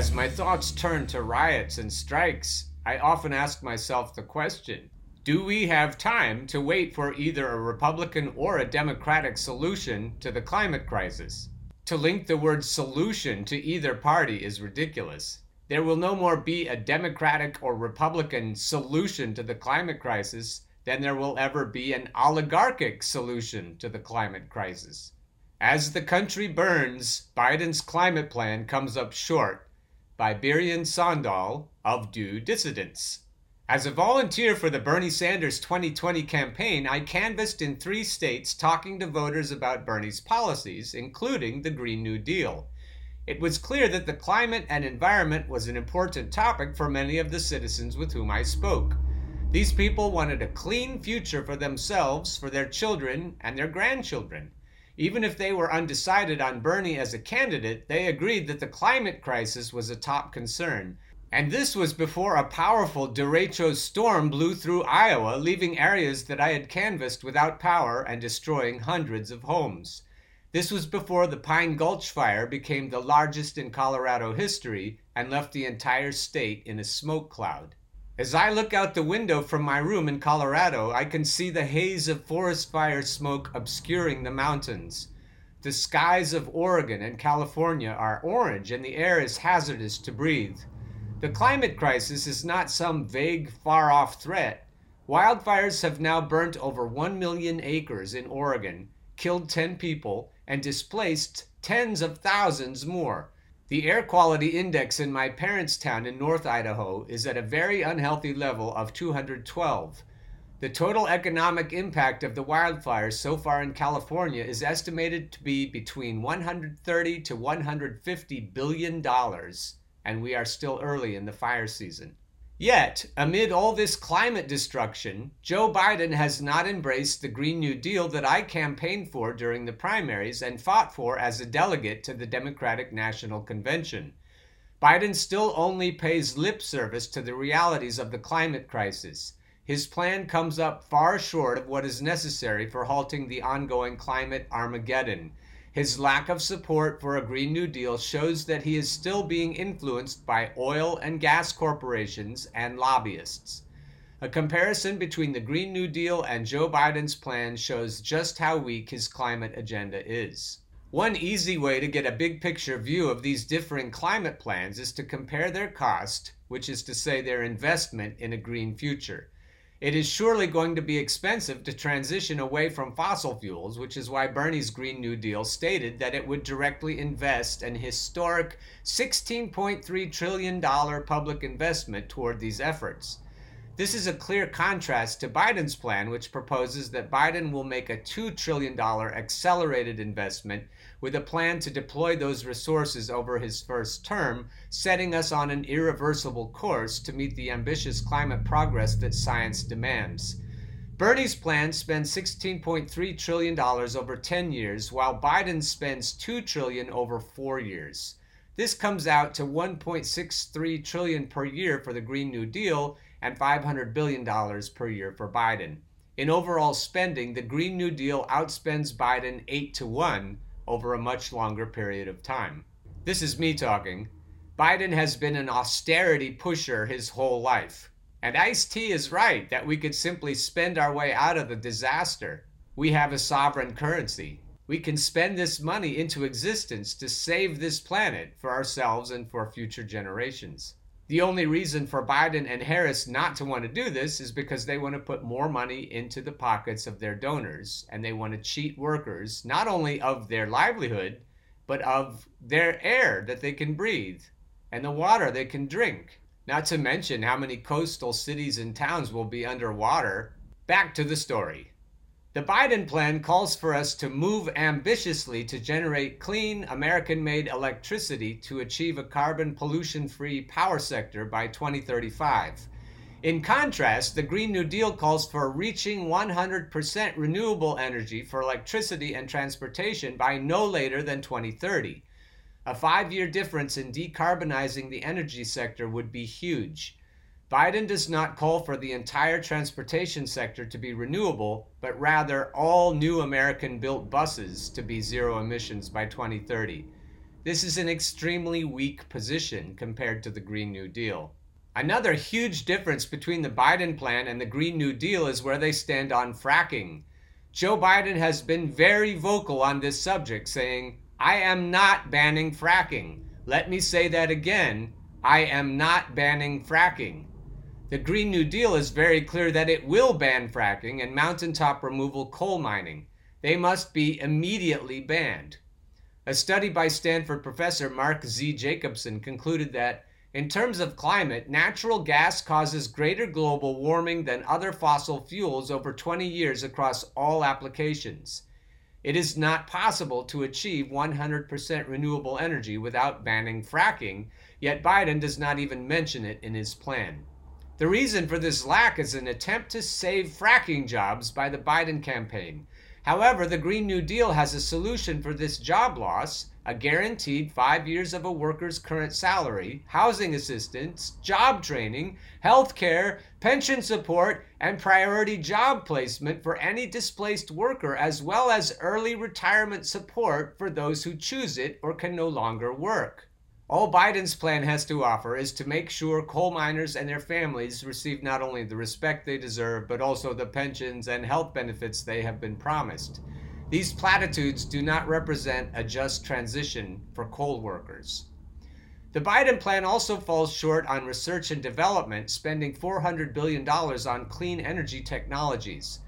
As my thoughts turn to riots and strikes, I often ask myself the question do we have time to wait for either a Republican or a Democratic solution to the climate crisis? To link the word solution to either party is ridiculous. There will no more be a Democratic or Republican solution to the climate crisis than there will ever be an oligarchic solution to the climate crisis. As the country burns, Biden's climate plan comes up short. By Biryan Sandal of Due Dissidence. As a volunteer for the Bernie Sanders 2020 campaign, I canvassed in three states talking to voters about Bernie's policies, including the Green New Deal. It was clear that the climate and environment was an important topic for many of the citizens with whom I spoke. These people wanted a clean future for themselves, for their children, and their grandchildren. Even if they were undecided on Bernie as a candidate, they agreed that the climate crisis was a top concern. And this was before a powerful derecho storm blew through Iowa, leaving areas that I had canvassed without power and destroying hundreds of homes. This was before the Pine Gulch fire became the largest in Colorado history and left the entire state in a smoke cloud. As I look out the window from my room in Colorado, I can see the haze of forest fire smoke obscuring the mountains. The skies of Oregon and California are orange and the air is hazardous to breathe. The climate crisis is not some vague, far off threat. Wildfires have now burnt over 1 million acres in Oregon, killed 10 people, and displaced tens of thousands more. The air quality index in my parents' town in North Idaho is at a very unhealthy level of 212. The total economic impact of the wildfires so far in California is estimated to be between 130 to 150 billion dollars, and we are still early in the fire season. Yet, amid all this climate destruction, Joe Biden has not embraced the Green New Deal that I campaigned for during the primaries and fought for as a delegate to the Democratic National Convention. Biden still only pays lip service to the realities of the climate crisis. His plan comes up far short of what is necessary for halting the ongoing climate Armageddon. His lack of support for a Green New Deal shows that he is still being influenced by oil and gas corporations and lobbyists. A comparison between the Green New Deal and Joe Biden's plan shows just how weak his climate agenda is. One easy way to get a big picture view of these differing climate plans is to compare their cost, which is to say their investment in a green future. It is surely going to be expensive to transition away from fossil fuels, which is why Bernie's Green New Deal stated that it would directly invest an historic $16.3 trillion public investment toward these efforts. This is a clear contrast to Biden's plan, which proposes that Biden will make a $2 trillion accelerated investment with a plan to deploy those resources over his first term, setting us on an irreversible course to meet the ambitious climate progress that science demands. Bernie's plan spends $16.3 trillion over 10 years, while Biden spends 2 trillion over 4 years. This comes out to 1.63 trillion per year for the Green New Deal and $500 billion per year for Biden. In overall spending, the Green New Deal outspends Biden 8 to 1 over a much longer period of time. This is me talking. Biden has been an austerity pusher his whole life. And Ice T is right that we could simply spend our way out of the disaster. We have a sovereign currency. We can spend this money into existence to save this planet for ourselves and for future generations. The only reason for Biden and Harris not to want to do this is because they want to put more money into the pockets of their donors and they want to cheat workers, not only of their livelihood, but of their air that they can breathe and the water they can drink. Not to mention how many coastal cities and towns will be underwater. Back to the story. The Biden plan calls for us to move ambitiously to generate clean, American made electricity to achieve a carbon pollution free power sector by 2035. In contrast, the Green New Deal calls for reaching 100% renewable energy for electricity and transportation by no later than 2030. A five year difference in decarbonizing the energy sector would be huge. Biden does not call for the entire transportation sector to be renewable, but rather all new American built buses to be zero emissions by 2030. This is an extremely weak position compared to the Green New Deal. Another huge difference between the Biden plan and the Green New Deal is where they stand on fracking. Joe Biden has been very vocal on this subject, saying, I am not banning fracking. Let me say that again I am not banning fracking. The Green New Deal is very clear that it will ban fracking and mountaintop removal coal mining. They must be immediately banned. A study by Stanford professor Mark Z. Jacobson concluded that, in terms of climate, natural gas causes greater global warming than other fossil fuels over 20 years across all applications. It is not possible to achieve 100% renewable energy without banning fracking, yet Biden does not even mention it in his plan. The reason for this lack is an attempt to save fracking jobs by the Biden campaign. However, the Green New Deal has a solution for this job loss a guaranteed five years of a worker's current salary, housing assistance, job training, health care, pension support, and priority job placement for any displaced worker, as well as early retirement support for those who choose it or can no longer work. All Biden's plan has to offer is to make sure coal miners and their families receive not only the respect they deserve, but also the pensions and health benefits they have been promised. These platitudes do not represent a just transition for coal workers. The Biden plan also falls short on research and development, spending $400 billion on clean energy technologies.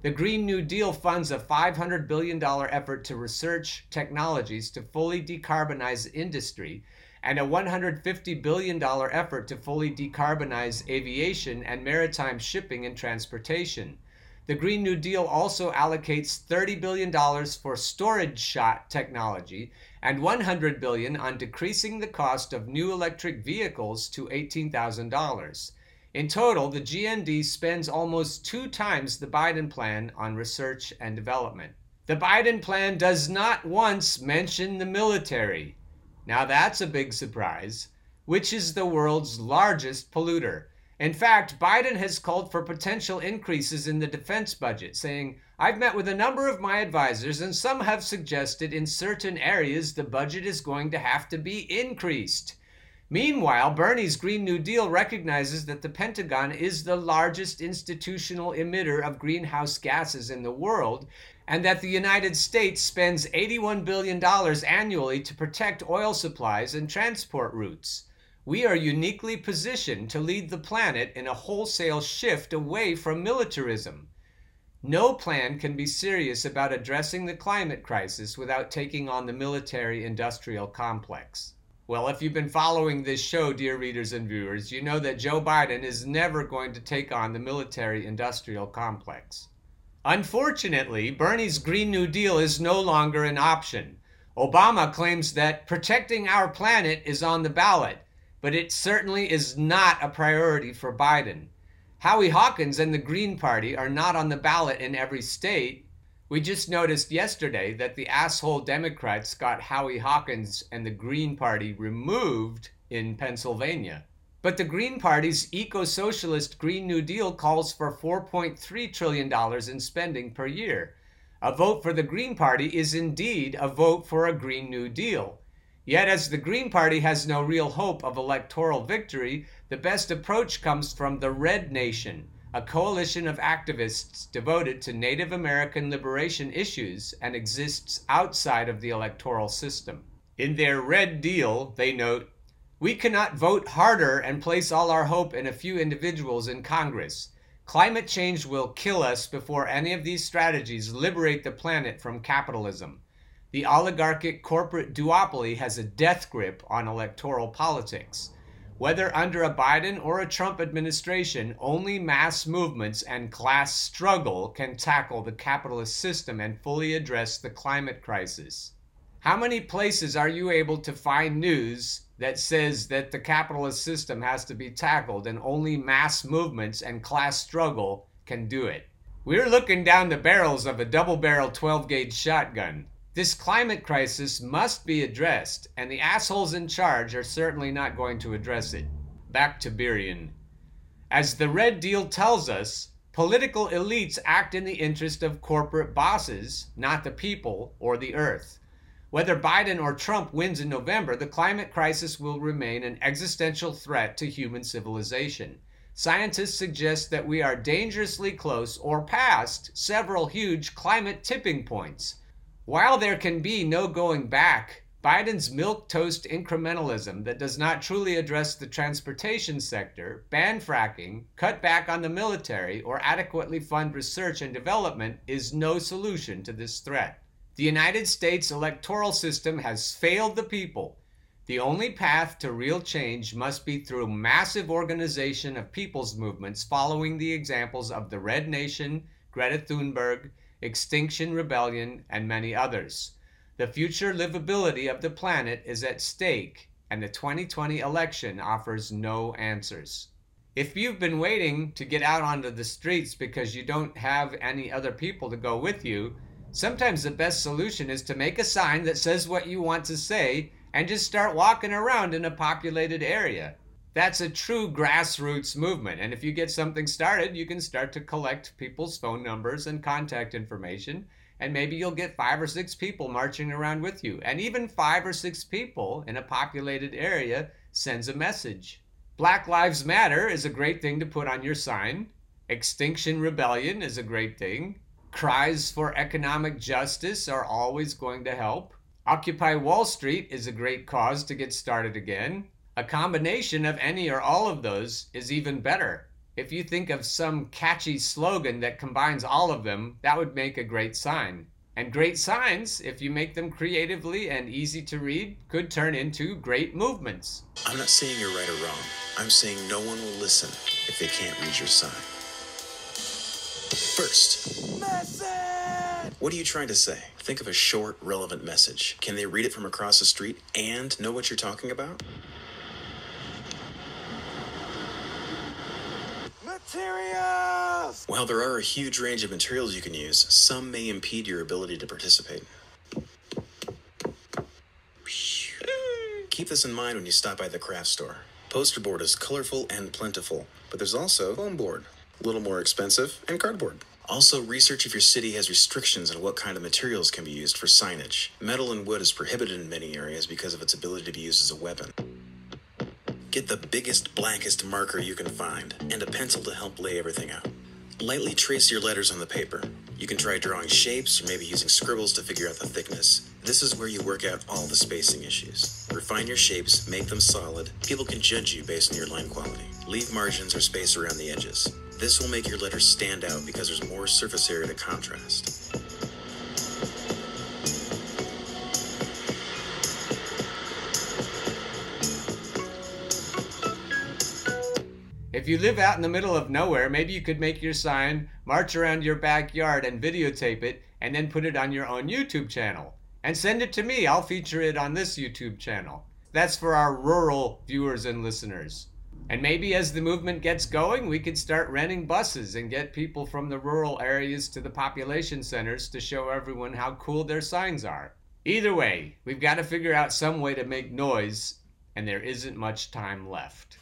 The Green New Deal funds a $500 billion effort to research technologies to fully decarbonize industry and a $150 billion effort to fully decarbonize aviation and maritime shipping and transportation. The Green New Deal also allocates $30 billion for storage shot technology and $100 billion on decreasing the cost of new electric vehicles to $18,000. In total, the GND spends almost two times the Biden plan on research and development. The Biden plan does not once mention the military. Now that's a big surprise. Which is the world's largest polluter? In fact, Biden has called for potential increases in the defense budget, saying, I've met with a number of my advisors, and some have suggested in certain areas the budget is going to have to be increased. Meanwhile, Bernie's Green New Deal recognizes that the Pentagon is the largest institutional emitter of greenhouse gases in the world and that the United States spends $81 billion annually to protect oil supplies and transport routes. We are uniquely positioned to lead the planet in a wholesale shift away from militarism. No plan can be serious about addressing the climate crisis without taking on the military industrial complex. Well, if you've been following this show, dear readers and viewers, you know that Joe Biden is never going to take on the military industrial complex. Unfortunately, Bernie's Green New Deal is no longer an option. Obama claims that protecting our planet is on the ballot, but it certainly is not a priority for Biden. Howie Hawkins and the Green Party are not on the ballot in every state. We just noticed yesterday that the asshole Democrats got Howie Hawkins and the Green Party removed in Pennsylvania. But the Green Party's eco socialist Green New Deal calls for $4.3 trillion in spending per year. A vote for the Green Party is indeed a vote for a Green New Deal. Yet, as the Green Party has no real hope of electoral victory, the best approach comes from the Red Nation, a coalition of activists devoted to Native American liberation issues and exists outside of the electoral system. In their Red Deal, they note we cannot vote harder and place all our hope in a few individuals in Congress. Climate change will kill us before any of these strategies liberate the planet from capitalism. The oligarchic corporate duopoly has a death grip on electoral politics. Whether under a Biden or a Trump administration, only mass movements and class struggle can tackle the capitalist system and fully address the climate crisis. How many places are you able to find news that says that the capitalist system has to be tackled and only mass movements and class struggle can do it? We're looking down the barrels of a double barrel 12 gauge shotgun. This climate crisis must be addressed, and the assholes in charge are certainly not going to address it. Back to Birion. As the Red Deal tells us, political elites act in the interest of corporate bosses, not the people or the earth. Whether Biden or Trump wins in November, the climate crisis will remain an existential threat to human civilization. Scientists suggest that we are dangerously close or past several huge climate tipping points. While there can be no going back, Biden's milquetoast incrementalism that does not truly address the transportation sector, ban fracking, cut back on the military, or adequately fund research and development is no solution to this threat. The United States electoral system has failed the people. The only path to real change must be through massive organization of people's movements following the examples of the Red Nation, Greta Thunberg, Extinction Rebellion, and many others. The future livability of the planet is at stake, and the 2020 election offers no answers. If you've been waiting to get out onto the streets because you don't have any other people to go with you, Sometimes the best solution is to make a sign that says what you want to say and just start walking around in a populated area. That's a true grassroots movement. And if you get something started, you can start to collect people's phone numbers and contact information. And maybe you'll get five or six people marching around with you. And even five or six people in a populated area sends a message. Black Lives Matter is a great thing to put on your sign. Extinction Rebellion is a great thing. Cries for economic justice are always going to help. Occupy Wall Street is a great cause to get started again. A combination of any or all of those is even better. If you think of some catchy slogan that combines all of them, that would make a great sign. And great signs, if you make them creatively and easy to read, could turn into great movements. I'm not saying you're right or wrong. I'm saying no one will listen if they can't read your sign. First, message! What are you trying to say? Think of a short, relevant message. Can they read it from across the street and know what you're talking about? Materials! While there are a huge range of materials you can use, some may impede your ability to participate. Keep this in mind when you stop by the craft store. Poster board is colorful and plentiful, but there's also foam board, a little more expensive, and cardboard. Also, research if your city has restrictions on what kind of materials can be used for signage. Metal and wood is prohibited in many areas because of its ability to be used as a weapon. Get the biggest, blackest marker you can find, and a pencil to help lay everything out. Lightly trace your letters on the paper. You can try drawing shapes or maybe using scribbles to figure out the thickness. This is where you work out all the spacing issues. Refine your shapes, make them solid. People can judge you based on your line quality. Leave margins or space around the edges. This will make your letters stand out because there's more surface area to contrast. If you live out in the middle of nowhere, maybe you could make your sign, march around your backyard and videotape it, and then put it on your own YouTube channel. And send it to me. I'll feature it on this YouTube channel. That's for our rural viewers and listeners. And maybe as the movement gets going, we could start renting buses and get people from the rural areas to the population centers to show everyone how cool their signs are. Either way, we've got to figure out some way to make noise, and there isn't much time left.